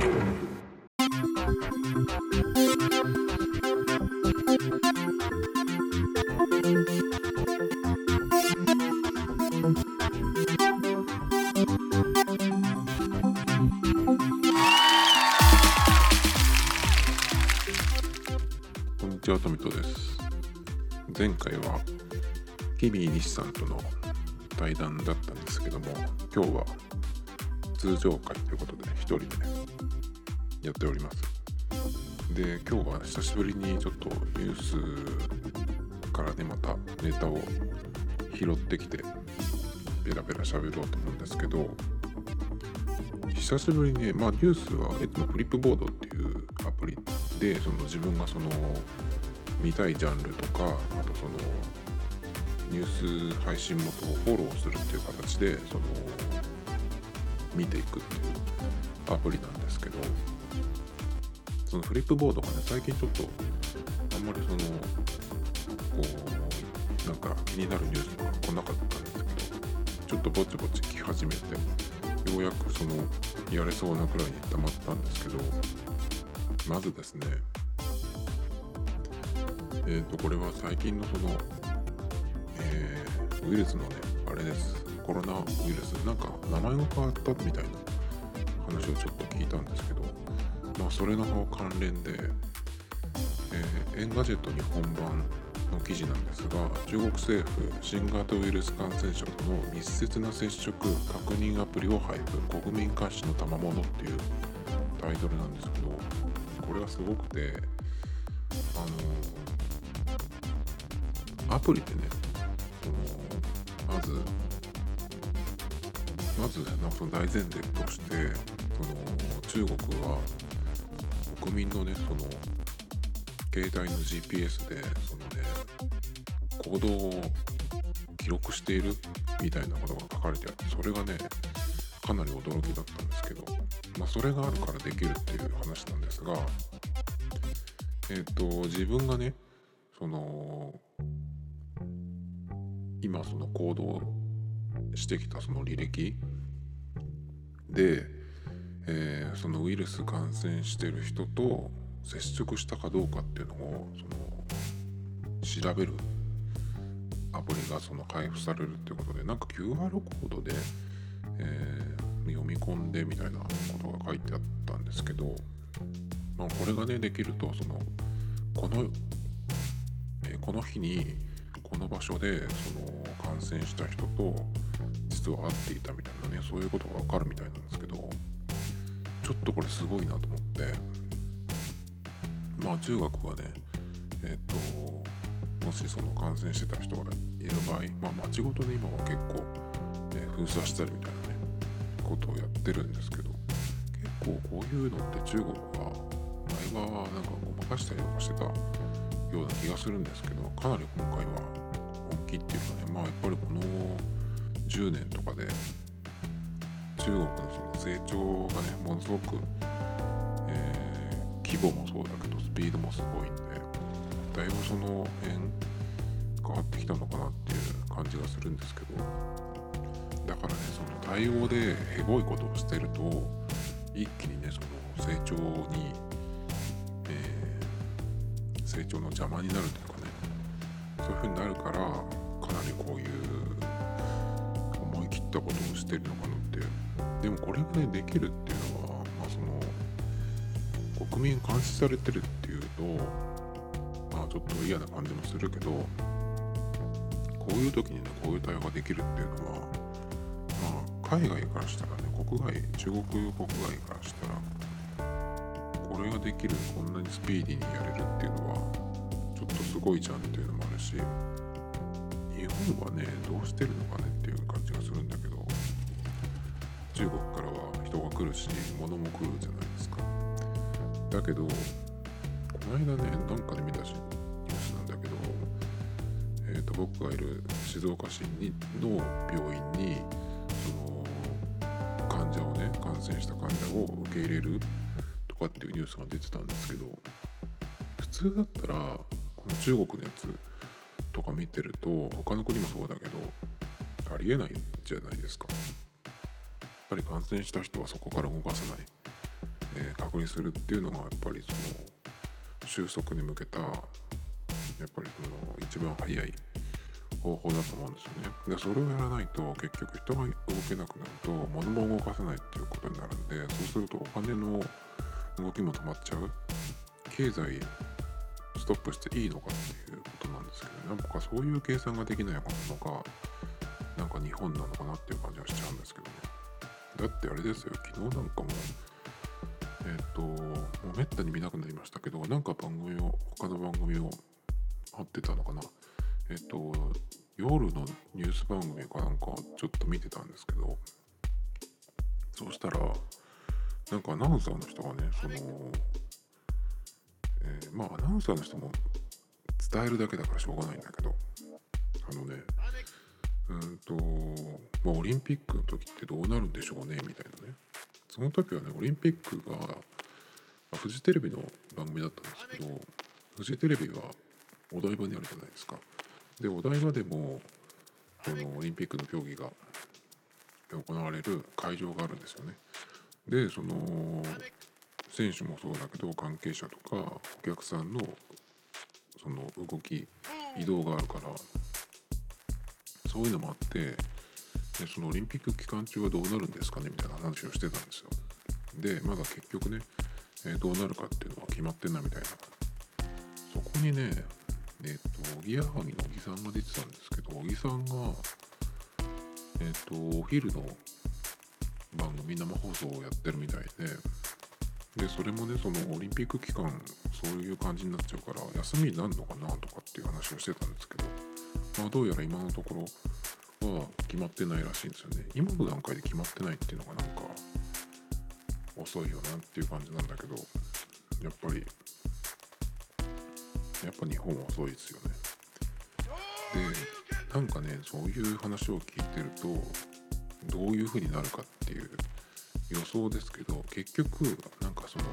こんにちは、トミトです。前回は、キビー西さんとの対談だったんですけども、今日は通常会ということで、一人でねやっております。で、今日は久しぶりにちょっとニュースからね、またネタを拾ってきて、ペラペラ喋ろうと思うんですけど、久しぶりにね、まあニュースは、えっと、フリップボードっていうアプリで、その自分がその見たいジャンルとか、あとそのニュース配信元をフォローするっていう形で、その見ていくっていうアプリなんですけど、そのフリップボードがね、最近ちょっとあんまりその、こう、なんか気になるニュースとか来なかったんですけど、ちょっとぼちぼち来始めて、ようやくそのやれそうなくらいに溜まったんですけどまずですねえっ、とこれは最近のその、えーウイルスのねあれです。コロナウイルス。なんか名前が変わったみたいな話をちょっと聞いたんですけどまあそれの関連で、えー Engadget 日本版の記事なんですが中国政府新型ウイルス感染症との密接な接触確認アプリを配布国民監視の賜物っていうタイトルなんですけどこれがすごくてあのアプリでねそのまずまずなんかその大前提としてその中国は国民のねその携帯の GPS でそのね行動を記録しているみたいなことが書かれてあってそれがねかなり驚きだったんですけどまあそれがあるからできるっていう話なんですがえっ、と自分がねその今その行動してきたその履歴で、えーそのウイルス感染してる人と接触したかどうかっていうのをその調べる。アプリがその配布されるっていうことでなんか QR コードで、えー読み込んでみたいなことが書いてあったんですけど、まあ、これがねできるとそのこの、えーこの日にこの場所でその感染した人と実は会っていたみたいなねそういうことがわかるみたいなんですけどちょっとこれすごいなと思って。まあ中学はねえっ、ともしその感染してた人がいる場合まあ町ごとで今は結構、え封鎖したりみたいなねことをやってるんですけど結構こういうのって中国は前はなんかごまかしたりとかしてたような気がするんですけどかなり今回は大きいっていうかねまあやっぱりこの10年とかで中国のその成長がねものすごく、えー規模もそうだけどスピードもすごいんでだいぶその辺変わってきたのかなっていう感じがするんですけどだからねその対応でヘボいことをしてると一気にねその成長に、えー成長の邪魔になるというかねそういう風になるからかなりこういう思い切ったことをしてるのかなってでもこれがねできるっていうのは、まあ、その国民監視されてるっていうとまあちょっと嫌な感じもするけどこういう時にねこういう対応ができるっていうのはまあ海外からしたらね国外中国国外からしたらこれができるこんなにスピーディーにやれるっていうのはちょっとすごいじゃんっていうのもあるし日本はねどうしてるのかねっていう感じがするんだけど中国からは人が来るし物も来るじゃないですか。だけどこの間ねなんかで見たしニュースなんだけど、えー、と僕がいる静岡市にの病院にその患者をね感染した患者を受け入れるとかっていうニュースが出てたんですけど普通だったらこの中国のやつとか見てると他の国もそうだけどありえないじゃないですか。ぱり感染した人はそこから動かさないえー、隔離するっていうのがやっぱりその収束に向けたやっぱりその一番早い方法だと思うんですよね。でそれをやらないと結局人が動けなくなると物も動かせないっていうことになるんでそうするとお金の動きも止まっちゃう。経済ストップしていいのかっていうことなんですけどなんかそういう計算ができないのかなんか日本なのかなっていう感じはしちゃうんですけどね。だってあれですよ。昨日なんかもえっ、ー、ともうめったに見なくなりましたけどなんか番組を他の番組を貼ってたのかな。えっ、ー、と夜のニュース番組かなんかちょっと見てたんですけどそうしたらなんかアナウンサーの人がねその、えー、まあアナウンサーの人も伝えるだけだからしょうがないんだけどあのねうんとまあオリンピックの時ってどうなるんでしょうねみたいなね。その時はねオリンピックがまフジテレビの番組だったんですけどフジテレビはお台場にあるじゃないですか。でお台場でもこのオリンピックの競技が行われる会場があるんですよね。でその選手もそうだけど関係者とかお客さんのその動き移動があるからそういうのもあってでそのオリンピック期間中はどうなるんですかねみたいな話をしてたんですよ。でまだ結局ね、えー、どうなるかっていうのは決まってんなみたいな。そこにねえっ、ー、とおぎやはぎの小木さんが出てたんですけど小木さんがえっ、ー、とお昼の番組生放送をやってるみたいででそれもねそのオリンピック期間そういう感じになっちゃうから休みになるのかなとかっていう話をしてたんですけど、まあ、どうやら今のところは決まってないらしいんですよね。今の段階で決まってないっていうのがなんか遅いよなっていう感じなんだけどやっぱりやっぱ日本は遅いですよね。でなんかねそういう話を聞いてるとどういう風になるかっていう予想ですけど結局なんかその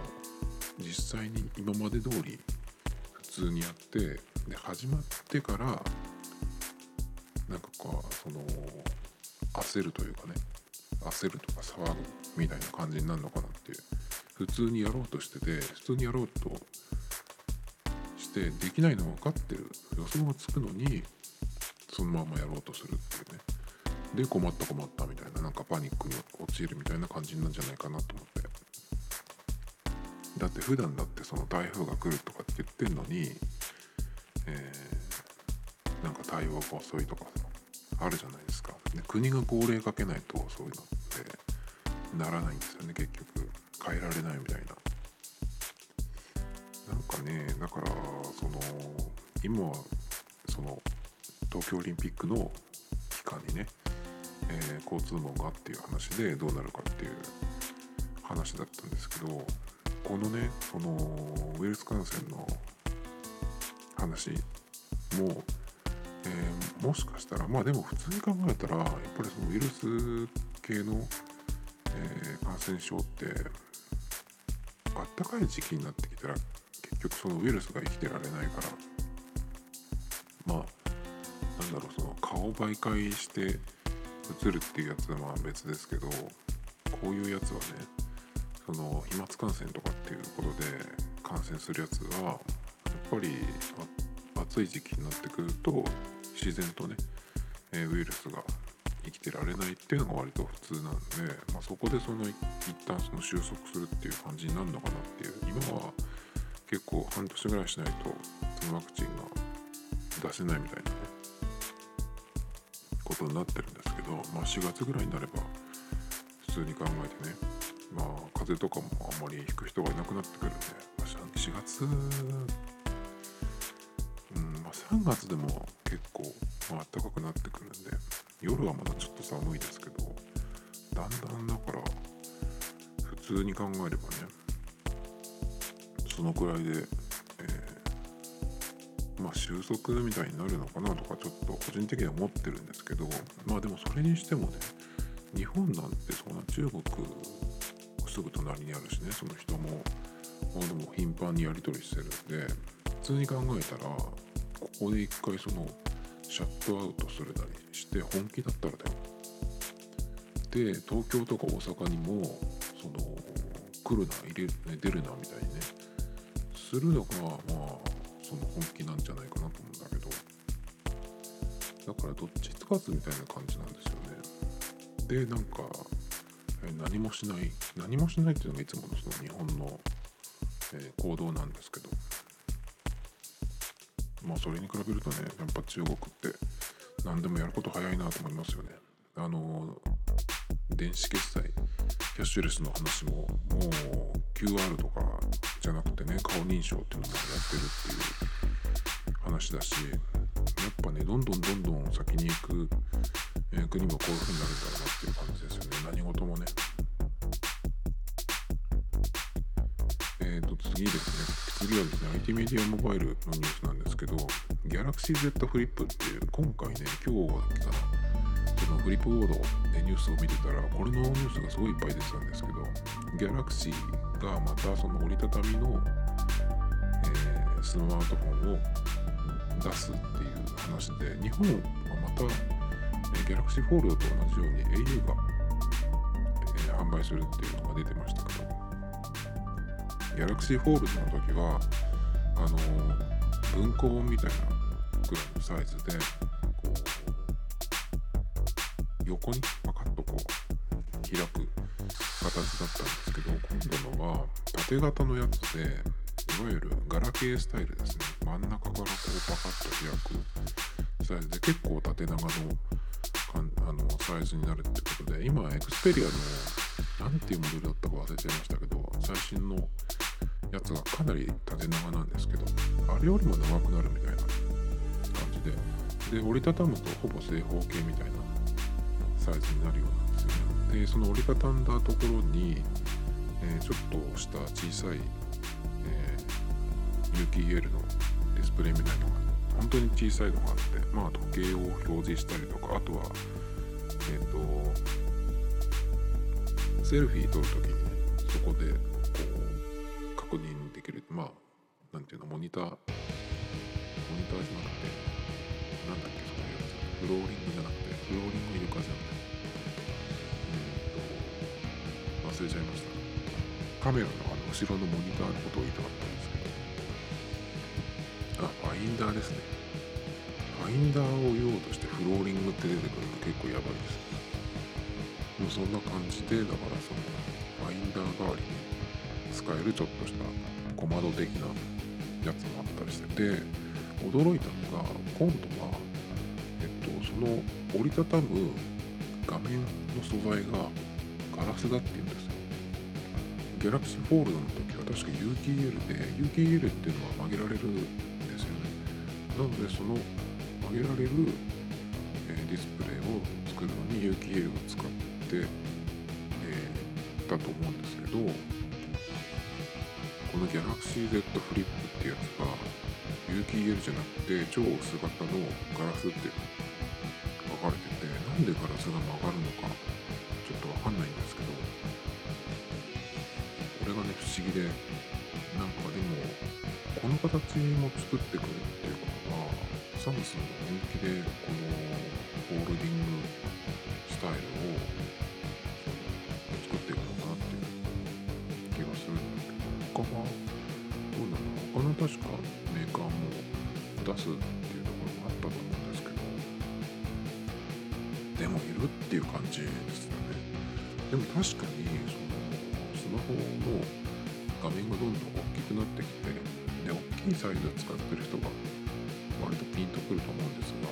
実際に今まで通り普通にやってで始まってからなんかこうその焦るというかね焦るとか騒ぐみたいな感じになるのかなっていう。普通にやろうとしてて普通にやろうとしてできないのは分かってる。予想がつくのにそのままやろうとするっていうね。で困った困ったみたいななんかパニックに陥るみたいな感じなんじゃないかなと思って。だって普段だってその台風が来るとかって言ってんのに、えー、なんか対応が遅いとかあるじゃないですか。で国が号令かけないとそういうのってならないんですよね。結局変えられないみたいな。なんかねだからその今はその東京オリンピックの期間にねえー、交通網がっていう話でどうなるかっていう話だったんですけどこのねそのウイルス感染の話も、えー、もしかしたらまあでも普通に考えたらやっぱりそのウイルス系の、えー、感染症ってあったかい時期になってきたら結局そのウイルスが生きてられないから。まあなんだろうその顔媒介して移るっていうやつはまあ別ですけどこういうやつはねその飛沫感染とかっていうことで感染するやつはやっぱり暑い時期になってくると自然とね、えウイルスが生きてられないっていうのが割と普通なんで、まあ、そこでその一旦その収束するっていう感じになるのかなっていう。今は結構半年ぐらいしないとそのワクチンが出せないみたいなねことになってるんですけど、まあ、4月ぐらいになれば普通に考えてねまあ風邪とかもあんまり引く人がいなくなってくるんで、まあ、4月うんまあ3月でも、まあ暖かくなってくるんで夜はまだちょっと寒いですけどだんだんだから普通に考えればねそのくらいでえまあ、収束みたいになるのかなとかちょっと個人的には思ってるんですけどまあでもそれにしてもね日本なんてそんな中国すぐ隣にあるしねその人もまあでも頻繁にやり取りしてるんで普通に考えたらここで一回そのシャットアウトするなりして本気だったらだよ。で東京とか大阪にもその来るな入れ、出るなみたいにねするのがまあその本気なんじゃないかなと思うんだけど。だからどっちつかずみたいな感じなんですよね。でなんか何もしない何もしないっていうのがいつものその日本の、え、行動なんですけど。まあそれに比べるとねやっぱ中国って何でもやること早いなと思いますよね。あの電子決済キャッシュレスの話ももう QR とかじゃなくてね顔認証っていうのもやってるっていう話だしやっぱねどんどんどんどん先に行く、えー、国もこういう風になるんだろうなっていう感じですよね。何事もね。えっ、ー、と次ですね。次はですね IT メディアモバイルのニュースなんですけど Galaxy Z フリップっていう今回ね今日だっけかな。このフリップボードでニュースを見てたらこれのニュースがすごいいっぱい出てたんですけど Galaxy がまたその折りたたみの、えー、スマートフォンを出すっていう話で日本はまた、えー、Galaxy Fold と同じように au が、えー、販売するっていうのが出てましたけど Galaxy Fold の時はあの文庫本みたいなぐらいのサイズでこう横にパカッとこう開く形だったんですけど今度のは縦型のやつでいわゆるガラケースタイルですね。真ん中からこうパカッと開くサイズで結構縦長のかんあのサイズになるってことで今エクスペリアの何ていうモデルだったか忘れちゃいましたけど最新のやつがかなり縦長なんですけどあれよりも長くなるみたいな感じでで折りたたむとほぼ正方形みたいなサイズになるようなんですよね。でその折りたたんだところに、えー、ちょっとした小さい、えー、有機 EL のディスプレイみたいなのが本当に小さいのがあってまあ時計を表示したりとかあとはえっ、ー、とセルフィー撮るときにねそこで確認できる。まあなんていうのモニター。モニターじゃなくてなんだっけそういうやつ。フローリングじゃなくてフローリング床じゃなくて。忘れちゃいました。カメラのあの後ろのモニターのことを言いたかったんですけど。あファインダーですね。ファインダーを言おうとしてフローリングって出てくるの結構やばいです。もうそんな感じでだからそのファインダー代わりに使えるちょっとした小窓的なやつもあったりしてて驚いたのが今度はえっとその折りたたむ画面の素材がガラスだっていうんですよ。ギャラクシーフォールドの時は確か UTL で UTL っていうのは曲げられるんですよね。なのでその曲げられる、え、ディスプレイを作るのに UTL を使って、えー、だと思うんですけどこの Galaxy Z フリップってやつが UTL じゃなくて超薄型のガラスって分かれててなんでガラスが曲がるのかちょっと分かんないんですけどこれがね不思議でなんかでもこの形も作ってくるっていうことはサムスンが本気でこのホールディングスタイルをどうなの他の確かメーカーも出すっていうところもあったと思うんですけどでもいるっていう感じですよねでも確かにそのスマホの画面がどんどん大きくなってきてで大きいサイズを使ってる人が割とピンとくると思うんですが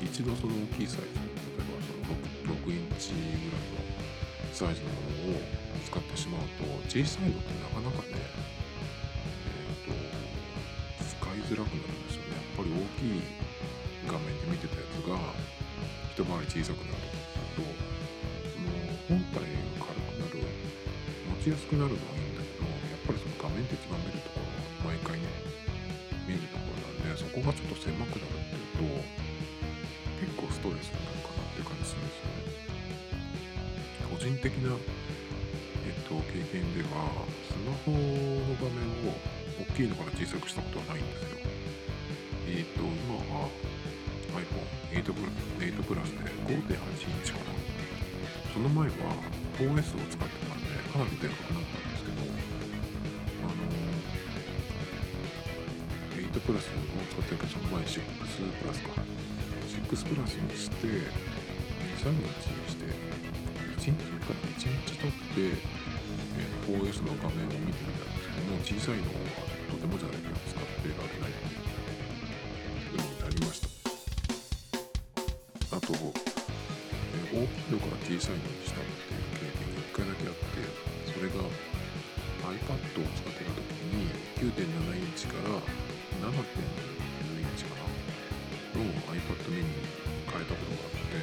一度その大きいサイズ例えばその 6, 6インチぐらいのサイズのものを使ってしまうと小さいのってきい画面で見てたやつが一回り小さくなるとその本体が軽くなる持ちやすくなるのはいいんだけどやっぱりその画面って一番見るところは毎回ね見るところなんでそこがちょっと狭くなるっていうと結構ストレスになるかなって感じするんですよね。個人的なえっと経験ではスマホの画面を大きいのから小さくしたことはないんですよ。えっと今は iPhone8 プラス ,8 プラスで5.8インチかな。その前は 4S を使ってたんでかなりでかくなったんですけどあのー8プラスを使ってるけどその前6プラスか。6プラスにして23日にして1日か1日経って、えー、4S の画面を見てみたんですけども小さいのはとてもじゃないけど使ってられない。りました。あと、えー、大きいのから小さいのにしたっていう経験が1回だけあってそれが iPad を使ってた時に9.7インチから7.7インチかなの iPad mini に変えたことがあって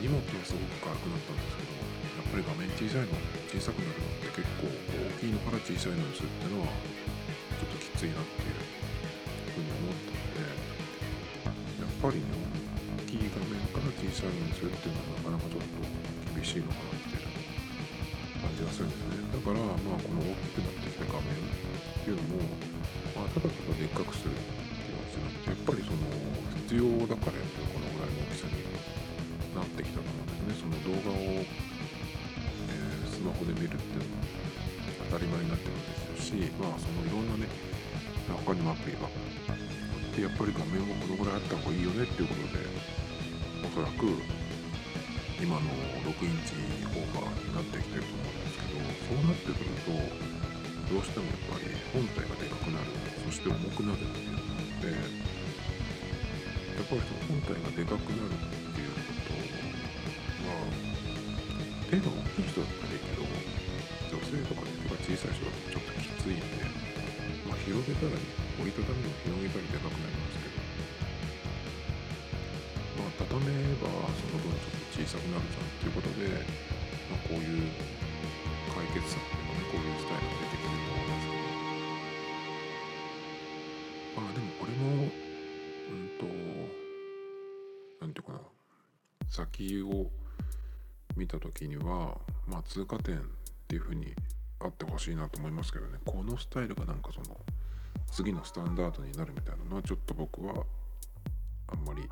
荷物はすごく軽くなったんですけどやっぱり画面小さいの小さくなるのって結構大きいのから小さいのにするっていうのはちょっときついなっていうったのでやっぱりね大きい画面から小さいのにするっていうのはなかなかちょっと厳しいのかなっていう感じがするんですねだからまあこの大きくなってきた画面っていうのも、まあ、ただただでっかくするっていうわけじゃなくてやっぱりその必要だからやっぱりこのぐらいの大きさになってきたと思うんですねその動画を、えー、スマホで見るっていうのは当たり前になってるんですよしまあそのいろんなね他にもアプリがでやっぱり画面もこのぐらいあった方がいいよねっていうことでおそらく今の6インチオーバーになってきてると思うんですけどそうなってくるとどうしてもやっぱり本体がでかくなるそして重くなるっていうのでやっぱりその本体がでかくなるっていうことは手が大きい人だったらいいけど先を見た時には、まあ、通過点っていう風にあってほしいなと思いますけどね。このスタイルがなんかその次のスタンダードになるみたいなのはちょっと僕はあんまり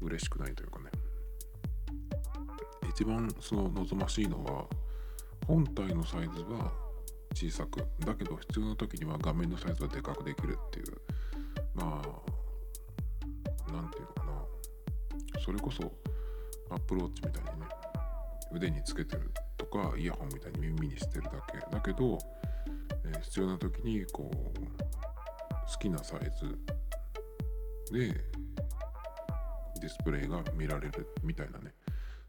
嬉しくないというかね。一番その望ましいのは本体のサイズは小さくだけど必要な時には画面のサイズはでかくできるっていうまあ何てそれこそアップローチみたいにね腕につけてるとかイヤホンみたいに耳にしてるだけ。だけど、えー、必要な時にこう好きなサイズでディスプレイが見られるみたいなね。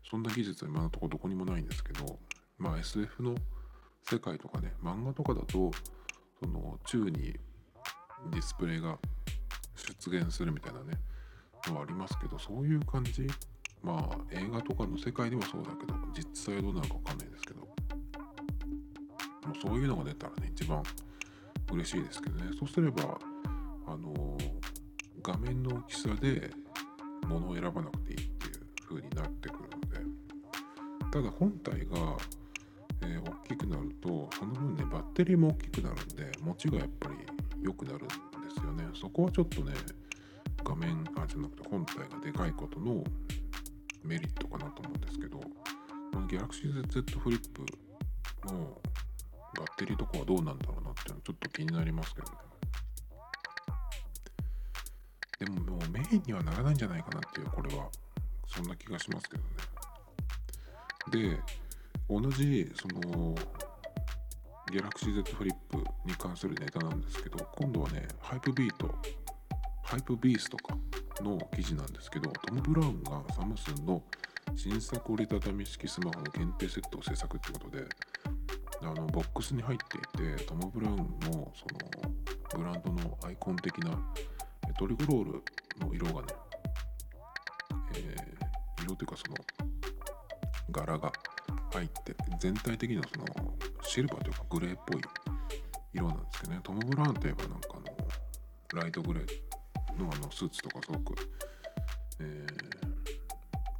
そんな技術は今のところどこにもないんですけどまあ SF の世界とかね漫画とかだとその宙にディスプレイが出現するみたいなね。はありますけどそういう感じ？まあ映画とかの世界ではそうだけど実際どうなるか分かんないですけど。もうそういうのが出たらね一番嬉しいですけどね。そうすればあの画面の大きさで物を選ばなくていいっていう風になってくるので。ただ本体が、えー、大きくなるとその分ねバッテリーも大きくなるんで持ちがやっぱり良くなるんですよね。そこはちょっとね画面あじゃなくて本体がでかいことのメリットかなと思うんですけどこの Galaxy Z フリップのバッテリーとかはどうなんだろうなっていうのはちょっと気になりますけどね。でももうメインにはならないんじゃないかなっていうこれは。そんな気がしますけどね。で同じその Galaxy Z フリップに関するネタなんですけど今度はね Hypebeat Hypebeast とかの記事なんですけどトム・ブラウンがサムスンの新作折りたたみ式スマホの限定セットを制作ってことであのボックスに入っていてトム・ブラウンのそのブランドのアイコン的なトリコロールの色がね、えー、色というかその柄が入って全体的にはそのシルバーというかグレーっぽい色なんですけどね。トム・ブラウンといえばなんかあのライトグレー。のあのスーツとかすごく、えー、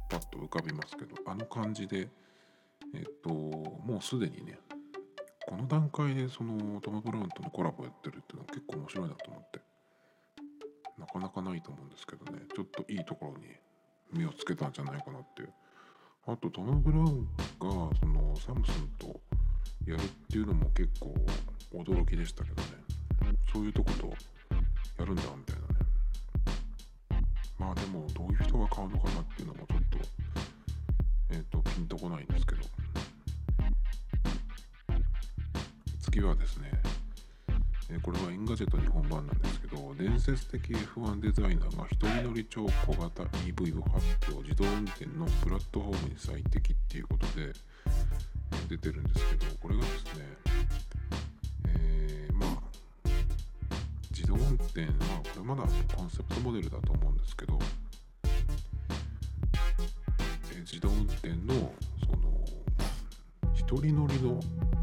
パッと浮かびますけどあの感じでえっともうすでにねこの段階でそのトム・ブラウンとのコラボやってるっていうのは結構面白いなと思ってなかなかないと思うんですけどねちょっといいところに目をつけたんじゃないかなっていう。あとトム・ブラウンがそのサムスンとやるっていうのも結構驚きでしたけどね。そういうとことやるんだみたいな。まあでもどういう人が買うのかなっていうのもちょっとえっ、ー、とピンとこないんですけど。次はですねえこれは Engadget 日本版なんですけど伝説的 F1 デザイナーが一人乗り超小型 EV を発表。自動運転のプラットフォームに最適っていうことで出てるんですけどこれがですね自動運転はこれまだコンセプトモデルだと思うんですけど、え、自動運転のその一人乗りの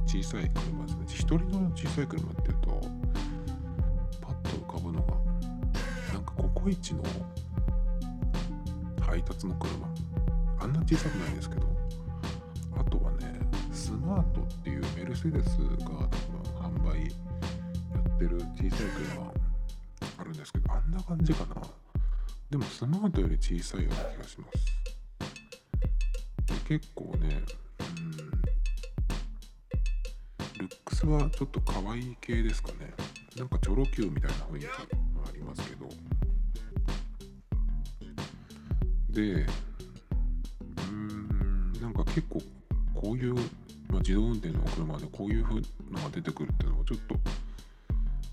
小さい車ですね。一人乗りの小さい車っていうとパッと浮かぶのがなんかココイチの配達の車。あんな小さくないですけどあとはねスマートっていうメルセデスが多分販売やってる小さい車。あるんですけどあんな感じかな。でもスマートより小さいような気がします。結構ねうんルックスはちょっと可愛い系ですかね。なんかチョロ Q みたいな雰囲気もありますけど。でうーんなんか結構こういう、まあ、自動運転の車でこういう風のが出てくるっていうのはちょっと、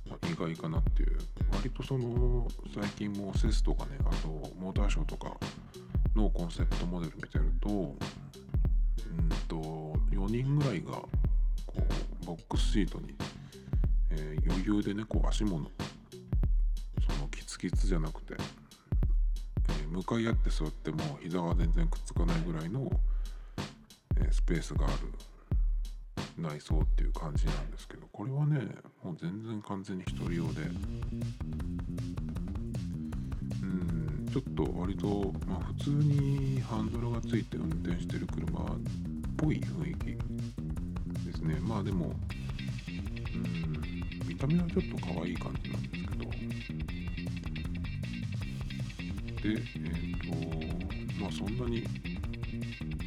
まあ、意外かなっていう。割とその最近もセスとかねあとモーターショーとかのコンセプトモデル見てるとうんと4人ぐらいがこうボックスシートに、えー、余裕でねこう足もそのキツキツじゃなくて、えー、向かい合って座っても膝が全然くっつかないぐらいの、えー、スペースがある内装っていう感じなんですけどこれはねもう全然完全に一人用で。うんちょっと割とまあ普通にハンドルがついて運転してる車っぽい雰囲気ですね。まあでもうん見た目はちょっと可愛い感じなんですけど。でえっ、ー、とまあそんなに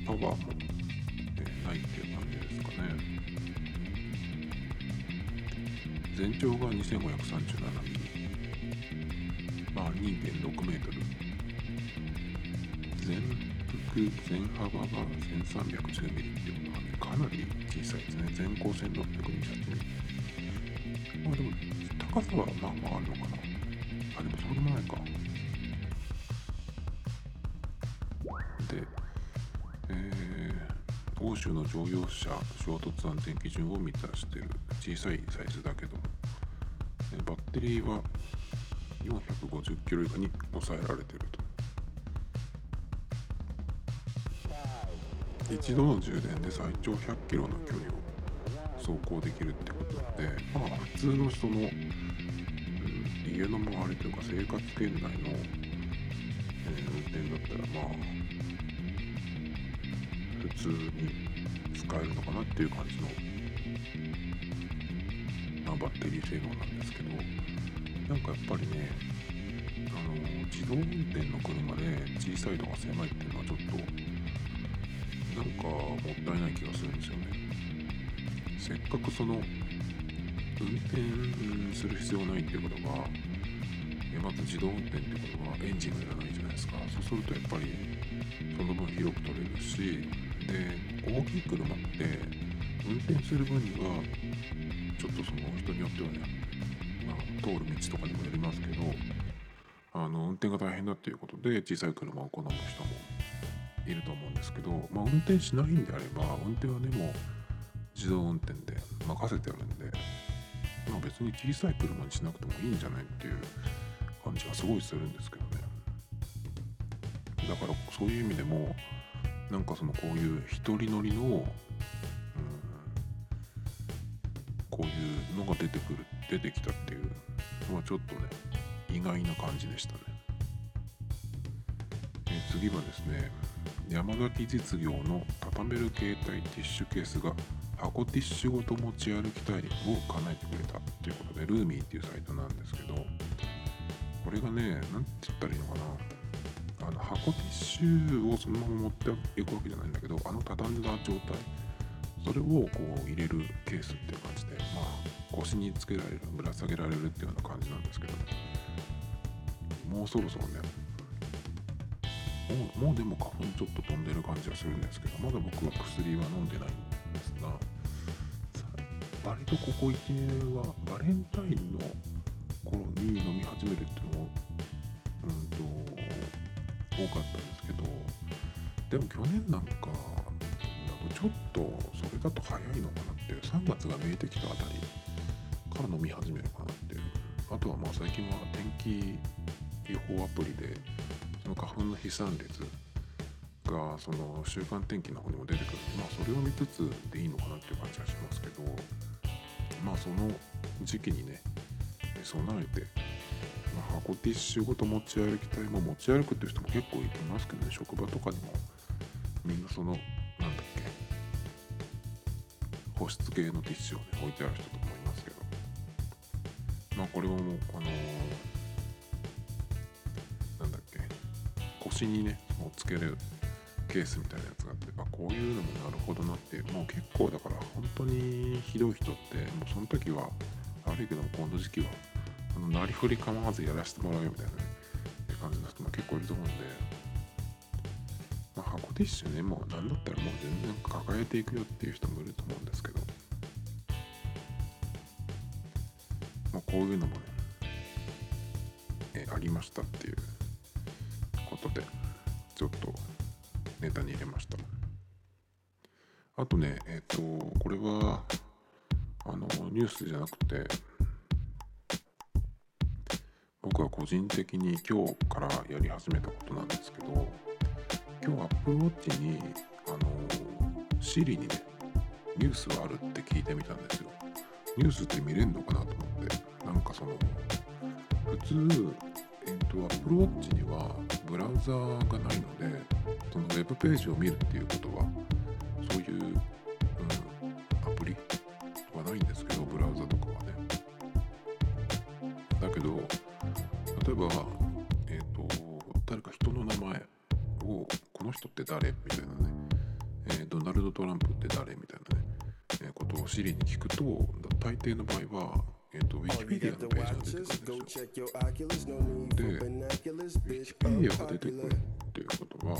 パワーも、えー、ないっていう感じですかね。全長が2537ミリ。まあ2.6メートル。全幅全幅が1310ミリっていうのはねかなり小さいですね。全高線628ミリまあでも高さはまあまああるのかな。あでもそうでもないか。でえー、欧州の乗用車衝突安全基準を満たしてる。小さいサイズだけど。ッテリーは450キロ以下に抑えられていると。一度の充電で最長100キロの距離を走行できるってことなのでまあ普通のその、うん、家の周りというか生活圏内の、えー、運転だったらまあ普通に使えるのかなっていう感じの、まあ、バッテリー性能なんですけど。なんかやっぱりねあの自動運転の車で小さいとか狭いっていうのはちょっとなんかもったいない気がするんですよね。せっかくその運転する必要ないっていうことがまず自動運転ってことはエンジンがいらないじゃないですか。そうするとやっぱりその分広く取れるしで大きい車って運転する分にはちょっとその人によってはね、通る道とかにもよりますけどあの運転が大変だっていうことで小さい車を好む人もいると思うんですけど、まあ、運転しないんであれば運転はねも自動運転で任せてあるんで、まあ、別に小さい車にしなくてもいいんじゃないっていう感じがすごいするんですけどね。だからそういう意味でもなんかそのこういう一人乗りの、うん、こういうのが出てくる出てきたっていうのはちょっとね意外な感じでしたね。え次はですね山崎実業の畳める携帯ティッシュケースが箱ティッシュごと持ち歩きたいを叶えてくれたということでルーミーっていうサイトなんですけどこれがね何て言ったらいいのかな。あの箱ティッシュをそのまま持っていくわけじゃないんだけどあの畳んだ状態それをこう入れるケースっていう感じでまあ腰につけられるぶら下げられるっていうような感じなんですけど。もうそろそろねもうもうでも花粉ちょっと飛んでる感じはするんですけどまだ僕は薬は飲んでないんですが割とここ1年はバレンタインの頃に飲み始めるっていうのもうんと多かったんですけどでも去年なんかちょっとそれだと早いのかなっていう3月が見えてきたあたりから飲み始めるかなっていう。あとはまあ最近は天気予報アプリでその花粉の飛散率がその週間天気の方にも出てくる。んでまあそれを見つつでいいのかなっていう感じはしますけどまあその時期にね備えて、まあ、箱ティッシュごと持ち歩きたい、まあ、持ち歩くっていう人も結構いますけどね職場とかにもみんなそのなんだっけ保湿系のティッシュをね置いてある人とかまあこれはもうあのー、なんだっけ。腰にねもうつけるケースみたいなやつがあってあこういうのもなるほどなってもう結構だから本当にひどい人ってもうその時は悪いけどもこの時期はあのなりふり構わずやらせてもらうよみたいな、ね、感じの人も結構いると思うんで、まあ、箱ティッシュねもう何だったらもう全然抱えていくよっていう人もいると思うんですけどこういうのもねえありましたっていうことでちょっとネタに入れました。あとねえっ、ー、とこれはあのニュースじゃなくて僕は個人的に今日からやり始めたことなんですけど今日 Apple Watch にあの Siri にねニュースがあるって聞いてみたんですよ。ニュースって見れんのかなと思って。なんかその普通えっ、と Apple Watch にはブラウザーがないのでそのウェブページを見るっていうことはそういう、うん、アプリはないんですけどブラウザとかはね。だけど例えばえっ、ー、と誰か人の名前をこの人って誰みたいなね、えー、ドナルド・トランプって誰みたいなね、え、ことをシリに聞くと大抵の場合はえっ、ー、と、ウィキペディアのページが出てくるんですよ。で、ウィキペディアが出てくるっていうことは、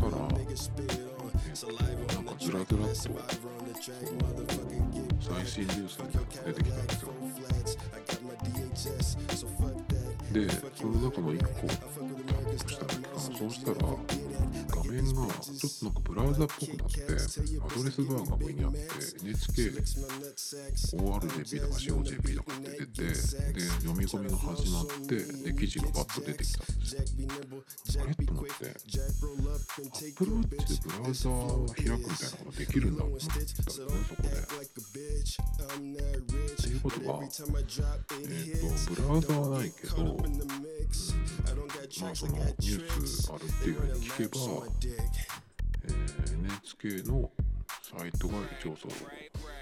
したら、えー、な。んかずらずらっと最新ニュースみたいなのが出てきたんですよ。でその中の1個タップしたんだけどそうしたら画面がちょっとなんかブラウザっぽくなってアドレスバーが上にあって NHK ORJP とか COJP とかって出てで読み込みが始まってで記事がバッと出てきたんですよ。あれ？と思ってアップローチでブラウザを開くみたいなことができるんだと思ったんですねそこで。っていうことはえ、ー、とブラウザはないけどまあそのニュースあるっていうふうに聞けば、えー、NHK のサイトが一応そう。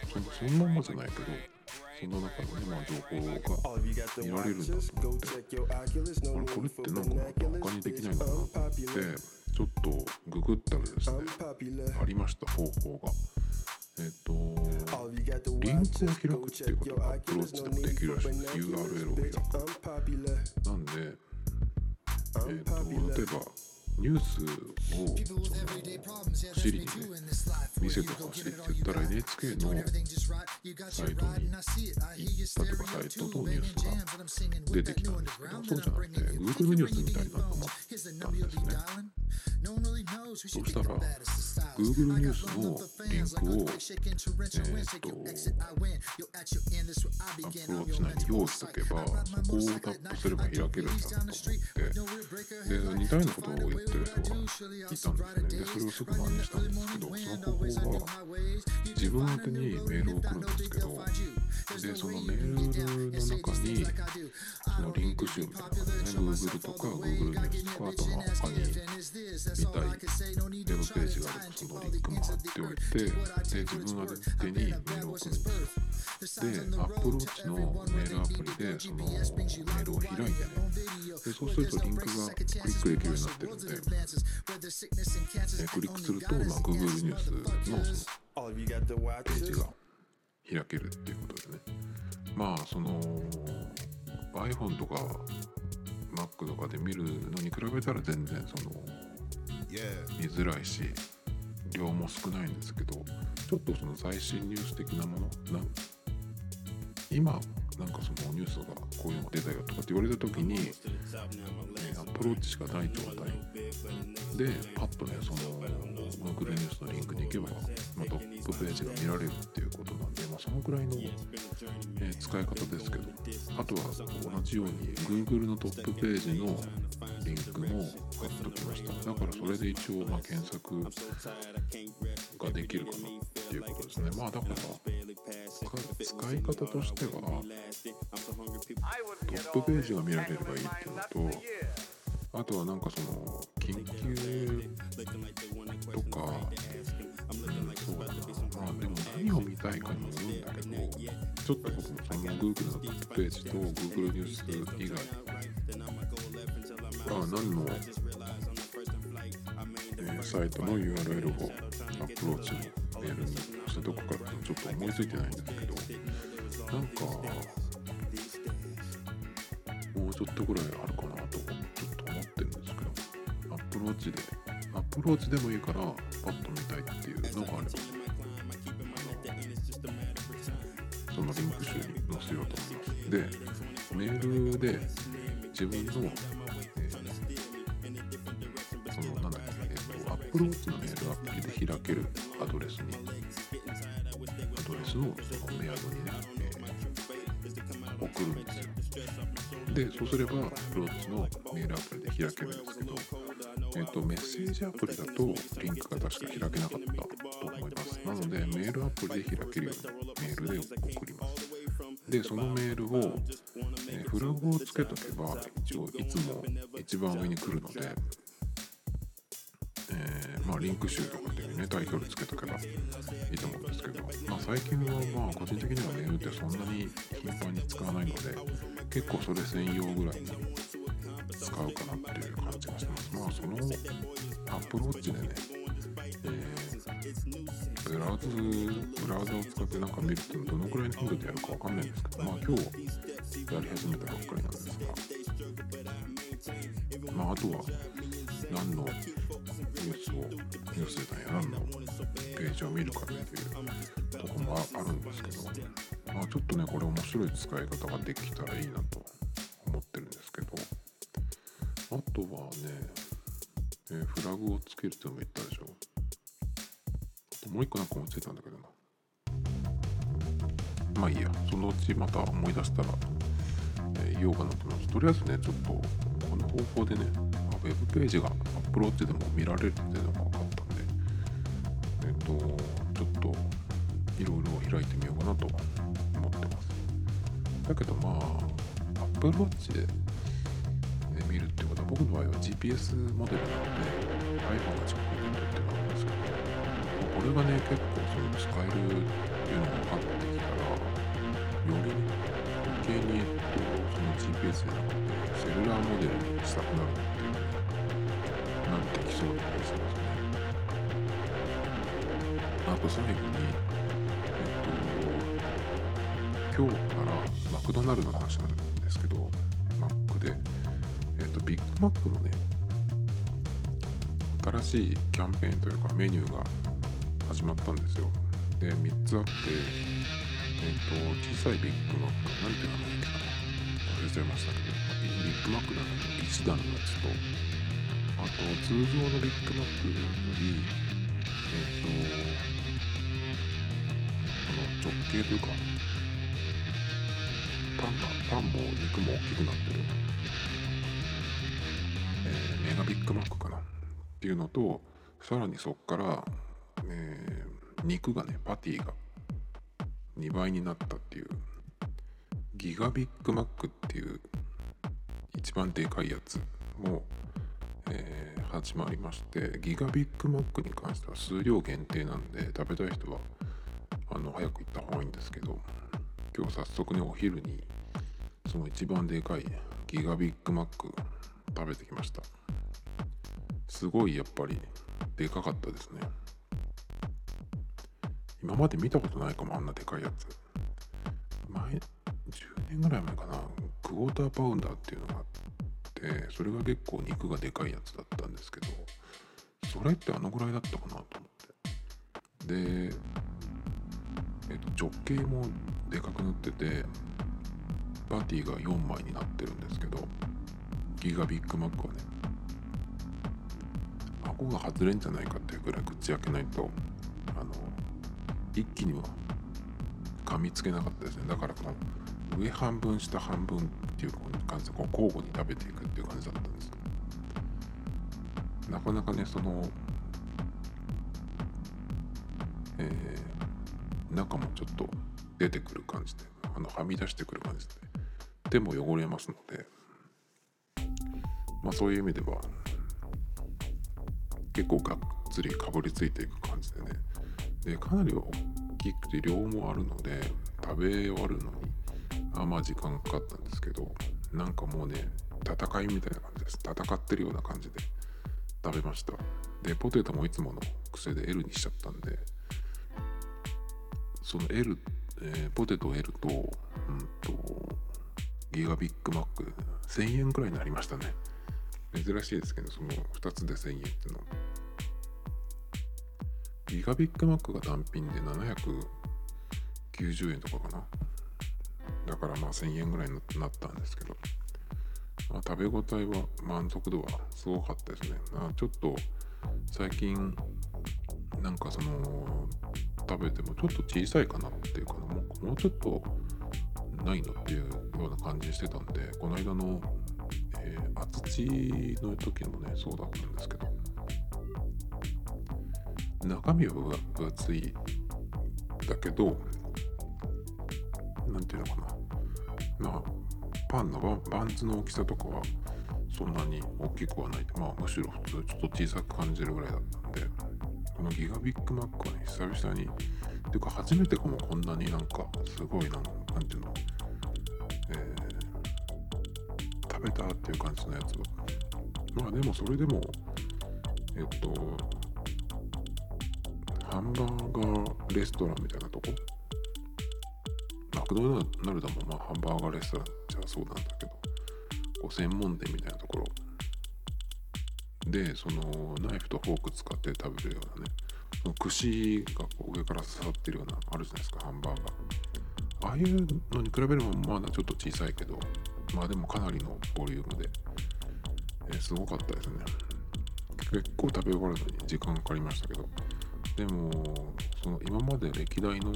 そそんなままじゃないけどその中にね、まあ、情報が見られるんだと思って。これこれってなんか他にできないのかなと思ってちょっとググったらですね。ありました方法が。えっ、ー、と、リンクを開くっていうことがアプローチでもできるらしいんです。URL を開く。なんで、えーと、例えばニュースをシリにね見せてほしいって言ったら NHK のサイトに例えばサイトとニュースが出てきたんですけどそうじゃなくて Google ニュースみたいなのもあったんですねそしたら Google ニュースのリンクを、えー、っと Apple Watch 内に用意しとけばそこをタップすれば開けるんだと思って。で似たようなことを言ってる人がいたんですね。でそれをすぐ真似したんですけどその方法が自分宛てにメールを送るんですけどでそのメールの中にそのリンク集みたいな感じでね Google とか Google ニュースとかあとまあ他に見たい。ウェブページがあるとそのリンクも貼っておいてで自分宛てにメールを送るんですよで Apple Watch のメールアプリでそのメールを開いてねでそうするとリンクがクリックできるようになってるんででクリックすると、まあ、Google ニュースのそのページが開けるっていうことでね。まあその iPhone とか Mac とかで見るのに比べたら全然その見づらいし量も少ないんですけどちょっとその最新ニュース的なものな今なんかそのニュースがこういうのが出たよとかって言われた時に、ね、アプローチしかない状態。でパッとねその Google ニュースのリンクに行けば、まあ、トップページが見られるっていうことなんで、まあ、そのくらいの、え、使い方ですけどあとは同じように Google のトップページのリンクも貼っときました。だからそれで一応、ま、検索ができるかなっていうことですね。まあだから使い方としてはトップページが見られればいいっていうのとあとはなんかその緊急とか、うん、そうだなまあでも何を見たいかにもよるんだけどちょっと僕もその Google のトップページと Google ニュース以外あ何の、えー、サイトの URL をアプローチのメールにしたとこかってちょっと思いついてないんですけどなんかもうちょっとぐらいあるかなとちょっと思ってるんですけどアプローチでアプローチでもいいからパッと見たいっていうのがあれば。そのリンク集に載せようと思います。でメールで自分の、え、そのなんだっけ、えーと、アップローチのメールアプリで開けるアドレスにアドレスのそのメアドにね、送るんですよでそうすればローチのメールアプリで開けるんですけどえーと、メッセージアプリだとリンクが確か開けなかったと思います。なので、メールアプリで開けるようにメールで送ります。で、そのメールを、え、フラグをつけとけば、一応いつも一番上に来るので、えー、まあ、リンク集とかね、タイトルつけとけばいいと思うんですけど、まあ、最近はまあ個人的にはメールってそんなに頻繁に使わないので、結構それ専用ぐらいに使うかなっていう感じがします。まあそのアプローチでね、えー、ブラウズ、ブラウザを使ってなんか見るっていうのどのくらいの頻度でやるかわかんないんですけど、まあ今日やり始めたばっかりなんですが、まああとは何のニュースを、ニュースデータや何のページを見るかっていうとこもあるんですけど、まあちょっとね、これ面白い使い方ができたらいいなと思ってるんですけど、あとはね、えー、フラグをつけるってのも言ったでしょ。もう一個なんか思いついたんだけどな。まあいいや、そのうちまた思い出したら、え、言おうかなと思います。とりあえずね、ちょっとこの方法でね、ウェブページがプローチでも見られるっていうのが分かったんで、えっ、ー、と、ちょっといろいろ開いてみようかなと思ってます。だけどまあ、アップローチで見るってことは僕の場合は GPS モデルなので iPhone が近くに撮ってたんですけどこれがね結構その使えるっていうのが分かってきたらより余計に、えっと、その GPS じゃなくてセルラーモデルにしたくなるっていうなってきそうな気がしますね。あと最後にえっと今日からマクドナルドの話なんですけど Mac でえっとビッグマックのね、新しいキャンペーンというかメニューが始まったんですよ。で、3つあって、えっ、と、小さいビッグマック、なんていう名前だっけな。忘れちゃいましたけど、ビッグマックだと1段のやつと、あと通常のビッグマックよりえっ、とあの直径というかパンがパンも肉も大きくなってる、えーメガビッグマックかなっていうのとさらにそっから、えー肉がねパティが2倍になったっていうギガビッグマックっていう一番でかいやつも、えー始まりましてギガビッグマックに関しては数量限定なんで食べたい人はあの早く行った方がいいんですけど今日早速ねお昼にその一番でかいギガビッグマック食べてきました。すごいやっぱりでかかったですね。今まで見たことないかもあんなでかいやつ。前10年ぐらい前かな。クォーターパウンダーっていうのがあってそれが結構肉がでかいやつだったんですけどそれってあのぐらいだったかなと思って。で、えっと、直径もでかくなっててパティが4枚になってるんですけどギガビッグマックはね顎が外れんじゃないかっていうぐらい口開けないとあの一気には噛みつけなかったですね。だからこの上半分下半分っていう感じでこう交互に食べていくっていう感じだったんです。なかなかねそのえー中もちょっと出てくる感じであのはみ出してくる感じで手も汚れますのでまあそういう意味では結構がっつりかぶりついていく感じでね。でかなり大きくて量もあるので食べ終わるのあまあ時間かかったんですけどなんかもうね戦いみたいな感じです。戦ってるような感じで食べました。でポテトもいつもの癖で L にしちゃったんでその L、えーポテト L と,、うん、とギガビッグマック1000円くらいになりましたね。珍しいですけどその2つで1000円っていうの。ギガビッグマックが単品で790円とかかな。だからまあ1000円ぐらいになったんですけど、まあ、食べ応えは満足度はすごかったですね。あちょっと最近なんかその食べてもちょっと小さいかなっていうかもうもうちょっとないのっていうような感じしてたんでこの間の、えー、厚地の時もねそうだったんですけど中身は分厚いだけどなんていうのかな。まあパンのバンバンズの大きさとかはそんなに大きくはない。まあむしろ普通ちょっと小さく感じるぐらいだったんで。このギガビッグマックはね久々に。ていうか初めてかもこんなになんかすごいななんていうの？えー食べたっていう感じのやつはまあでもそれでもえっとハンバーガーレストランみたいなとこ？クドナルドもまあハンバーガーレストランじゃそうなんだけどこう専門店みたいなところ。でそのナイフとフォーク使って食べるようなねその串がこう上から刺さってるようなあるじゃないですかハンバーガー。ああいうのに比べればまだちょっと小さいけどまあでもかなりのボリュームで、えーすごかったですね。結構食べ終わるのに時間かかりましたけど。でもその今まで歴代の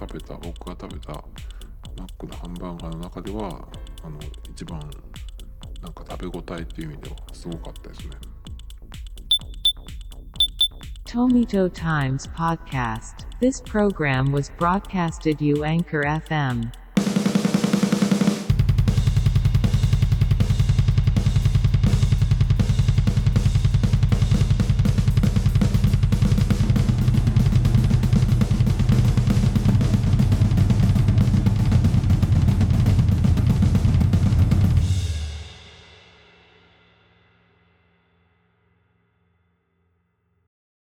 食べた僕が食べたマックのハンバーガーの中ではあの一番なんか食べ応えっていう意味ではすごかったですね Tomito Times Podcast. This program was broadcasted you Anchor FM.